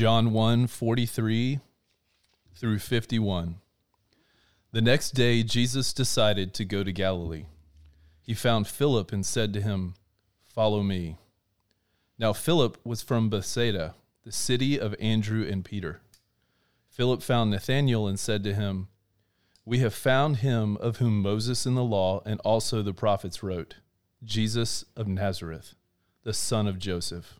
John 1 43 through 51. The next day, Jesus decided to go to Galilee. He found Philip and said to him, Follow me. Now, Philip was from Bethsaida, the city of Andrew and Peter. Philip found Nathanael and said to him, We have found him of whom Moses in the law and also the prophets wrote, Jesus of Nazareth, the son of Joseph.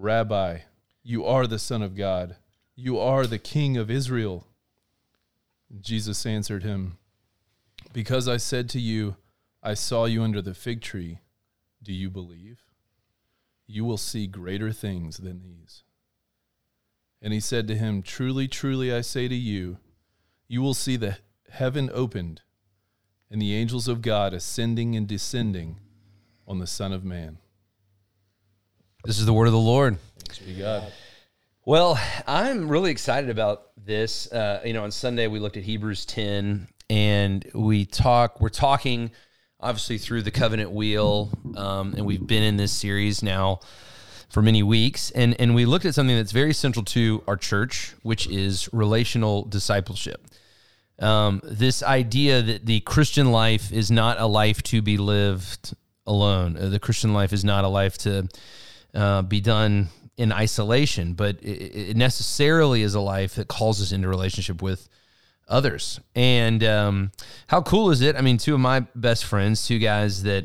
Rabbi, you are the Son of God. You are the King of Israel. Jesus answered him, Because I said to you, I saw you under the fig tree, do you believe? You will see greater things than these. And he said to him, Truly, truly, I say to you, you will see the heaven opened and the angels of God ascending and descending on the Son of Man. This is the word of the Lord. Thanks be God. Well, I'm really excited about this. Uh, you know, on Sunday we looked at Hebrews 10, and we talk. We're talking obviously through the covenant wheel, um, and we've been in this series now for many weeks, and and we looked at something that's very central to our church, which is relational discipleship. Um, this idea that the Christian life is not a life to be lived alone. Uh, the Christian life is not a life to uh, be done in isolation, but it, it, necessarily is a life that calls us into relationship with others. And um, how cool is it? I mean, two of my best friends, two guys that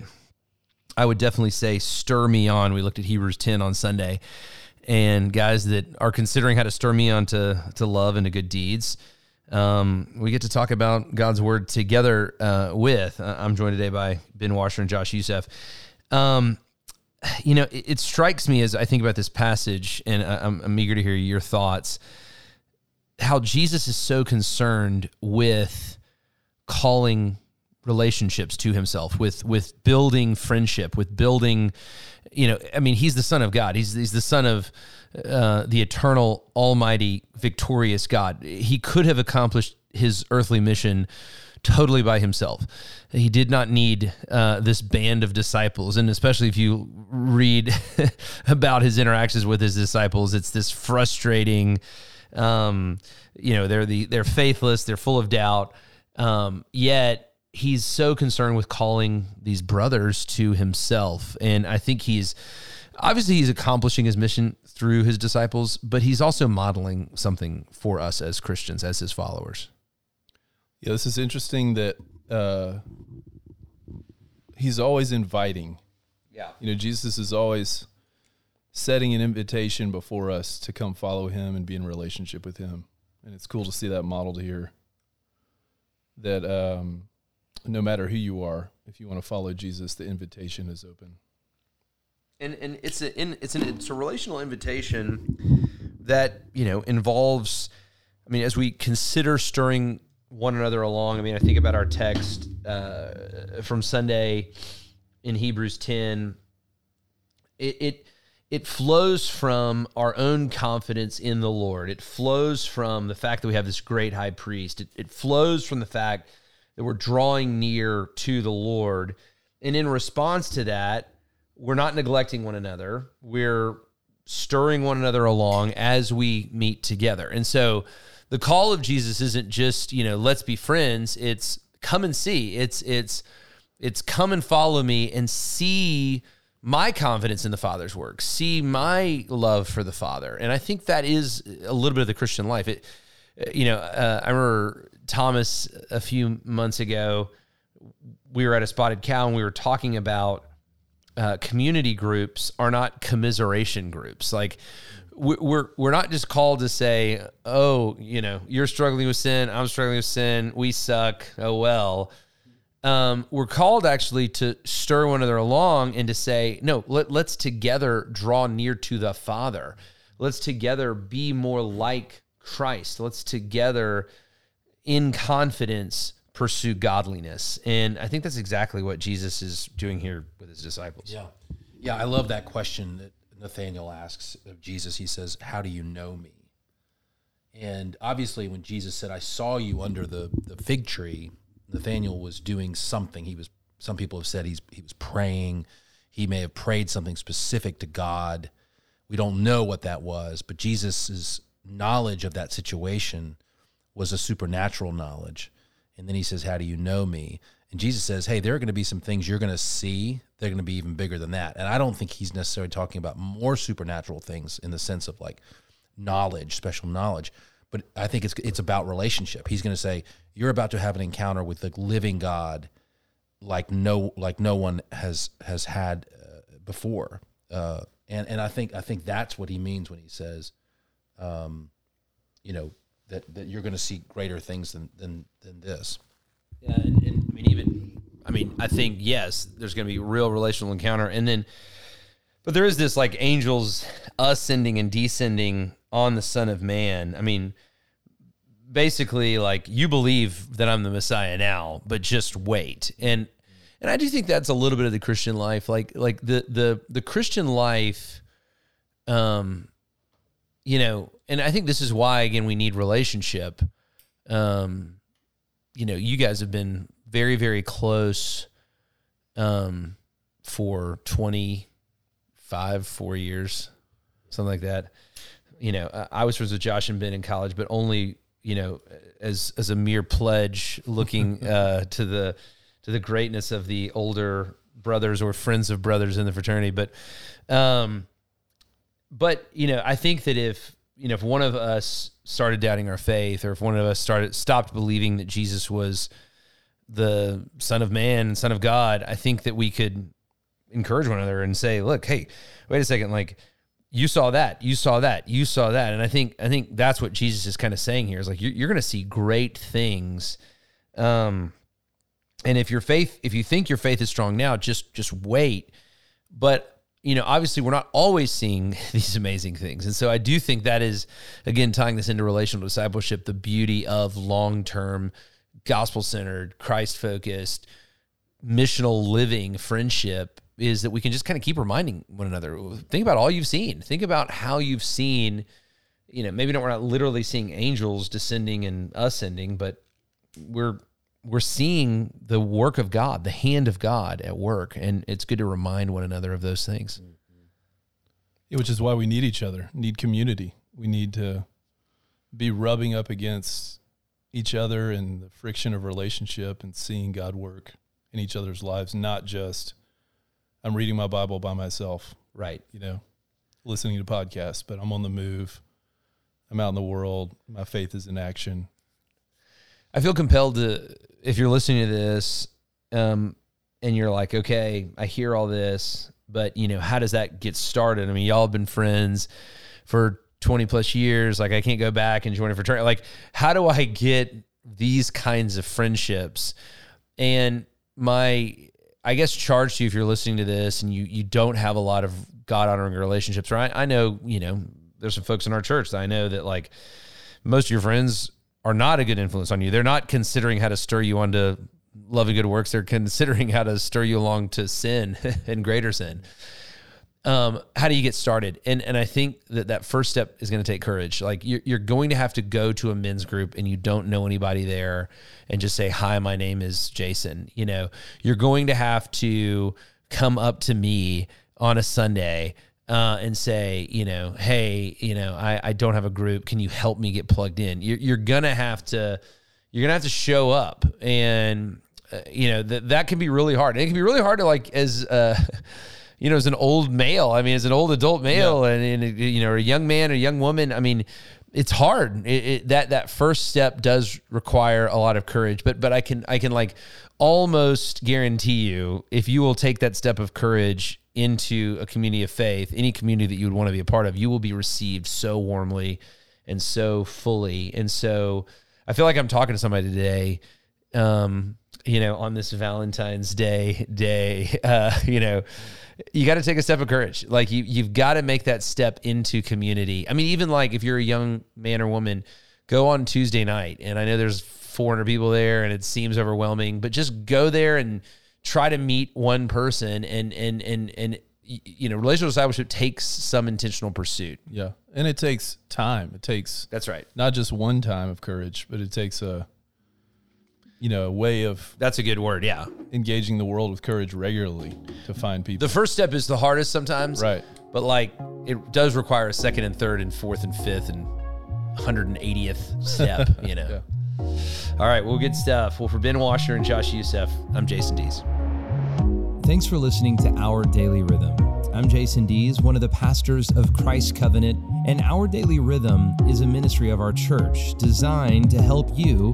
I would definitely say stir me on. We looked at Hebrews 10 on Sunday, and guys that are considering how to stir me on to, to love and to good deeds. Um, we get to talk about God's word together uh, with. Uh, I'm joined today by Ben Washer and Josh Youssef. Um, you know, it, it, strikes me as I think about this passage, and I'm, I'm eager to hear your thoughts. How Jesus is so concerned with calling relationships to himself, with with building friendship, with building, you know, I mean, he's the Son of God. He's he's the Son of uh, the eternal, almighty, victorious God. He could have accomplished his earthly mission totally by himself. He did not need uh, this band of disciples. And especially if you read about his interactions with his disciples, it's this frustrating, um, you know, they're the, they're faithless, they're full of doubt. Um, yet he's so concerned with calling these brothers to himself. And I think he's, obviously he's accomplishing his mission through his disciples, but he's also modeling something for us as Christians, as his followers. Yeah, this is interesting that uh, he's always inviting. Yeah. You know, Jesus is always setting an invitation before us to come follow him and be in relationship with him. And it's cool to see that modeled here. That um, no matter who you are, if you want to follow Jesus, the invitation is open. And and it's a in, it's an it's a relational invitation that you know involves. I mean, as we consider stirring one another along. I mean, I think about our text uh, from Sunday in Hebrews 10. It, it it flows from our own confidence in the Lord. It flows from the fact that we have this great high priest. It, it flows from the fact that we're drawing near to the Lord. And in response to that, we're not neglecting one another. We're stirring one another along as we meet together. And so the call of Jesus isn't just, you know, let's be friends. It's come and see. It's it's it's come and follow me and see my confidence in the Father's work, see my love for the Father. And I think that is a little bit of the Christian life. It you know, uh, I remember Thomas a few months ago we were at a spotted cow and we were talking about uh, community groups are not commiseration groups. Like we're we're not just called to say, "Oh, you know, you're struggling with sin, I'm struggling with sin, we suck." Oh well. Um, we're called actually to stir one another along and to say, "No, let, let's together draw near to the Father. let's together be more like Christ. Let's together in confidence pursue godliness. And I think that's exactly what Jesus is doing here with his disciples. Yeah. Yeah, I love that question that Nathanael asks of Jesus. He says, How do you know me? And obviously, when Jesus said, I saw you under the, the fig tree, Nathanael was doing something. He was, some people have said he's, he was praying. He may have prayed something specific to God. We don't know what that was, but Jesus' knowledge of that situation was a supernatural knowledge. And then he says, How do you know me? And Jesus says, Hey, there are going to be some things you're going to see. They're going to be even bigger than that. And I don't think he's necessarily talking about more supernatural things in the sense of like knowledge, special knowledge. But I think it's it's about relationship. He's going to say, You're about to have an encounter with the living God like no like no one has has had uh, before. Uh, and and I think I think that's what he means when he says, um, you know, that that you're going to see greater things than than than this. Yeah, and, and I mean, even I mean, I think yes, there's going to be real relational encounter, and then, but there is this like angels ascending and descending on the Son of Man. I mean, basically, like you believe that I'm the Messiah now, but just wait, and and I do think that's a little bit of the Christian life, like like the the the Christian life, um, you know, and I think this is why again we need relationship. Um, you know, you guys have been very, very close um, for 25, four years, something like that. You know, I, I was friends with Josh and Ben in college, but only, you know, as as a mere pledge looking uh, to the to the greatness of the older brothers or friends of brothers in the fraternity. But um but you know, I think that if you know, if one of us started doubting our faith, or if one of us started stopped believing that Jesus was the Son of Man and Son of God, I think that we could encourage one another and say, "Look, hey, wait a second, like." You saw that, you saw that, you saw that, and I think I think that's what Jesus is kind of saying here is like you're, you're going to see great things, um, and if your faith, if you think your faith is strong now, just just wait. But you know, obviously we're not always seeing these amazing things. And so I do think that is, again, tying this into relational discipleship, the beauty of long term, gospel centered, Christ focused, missional living friendship is that we can just kind of keep reminding one another. Think about all you've seen. Think about how you've seen, you know, maybe not, we're not literally seeing angels descending and ascending, but we're we're seeing the work of God, the hand of God at work, and it's good to remind one another of those things. Yeah, which is why we need each other, need community. We need to be rubbing up against each other and the friction of relationship and seeing God work in each other's lives, not just I'm reading my Bible by myself, Right. you know, listening to podcasts, but I'm on the move. I'm out in the world. My faith is in action. I feel compelled to, if you're listening to this, um, and you're like, okay, I hear all this, but you know, how does that get started? I mean, y'all have been friends for 20 plus years. Like, I can't go back and join a fraternity. Like, how do I get these kinds of friendships? And my, I guess, charge to you if you're listening to this and you you don't have a lot of God honoring relationships, right? I know, you know, there's some folks in our church that I know that like most of your friends are not a good influence on you. They're not considering how to stir you on to love and good works. They're considering how to stir you along to sin and greater sin. Um, how do you get started? And and I think that that first step is going to take courage. Like you're, you're going to have to go to a men's group and you don't know anybody there, and just say, "Hi, my name is Jason." You know, you're going to have to come up to me on a Sunday uh, and say, you know, hey, you know, I, I don't have a group. Can you help me get plugged in? You're, you're gonna have to, you're gonna have to show up, and uh, you know that that can be really hard. And it can be really hard to like as. Uh, you know, as an old male, I mean, as an old adult male, and, and you know, a young man, or a young woman, I mean, it's hard. It, it, that that first step does require a lot of courage, but but I can I can like almost guarantee you, if you will take that step of courage into a community of faith, any community that you would want to be a part of, you will be received so warmly and so fully. And so I feel like I'm talking to somebody today. Um, you know, on this Valentine's Day day, uh, you know, you got to take a step of courage. Like you, you've got to make that step into community. I mean, even like if you're a young man or woman, go on Tuesday night, and I know there's 400 people there, and it seems overwhelming, but just go there and try to meet one person, and and and and you know, relational discipleship takes some intentional pursuit. Yeah. And it takes time. It takes That's right. not just one time of courage, but it takes a you know, way of That's a good word. Yeah. engaging the world with courage regularly to find people. The first step is the hardest sometimes. Right. But like it does require a second and third and fourth and fifth and 180th step, you know. All right, well, good stuff. Well, for Ben Washer and Josh Youssef, I'm Jason Dees. Thanks for listening to Our Daily Rhythm. I'm Jason Dees, one of the pastors of Christ Covenant, and Our Daily Rhythm is a ministry of our church designed to help you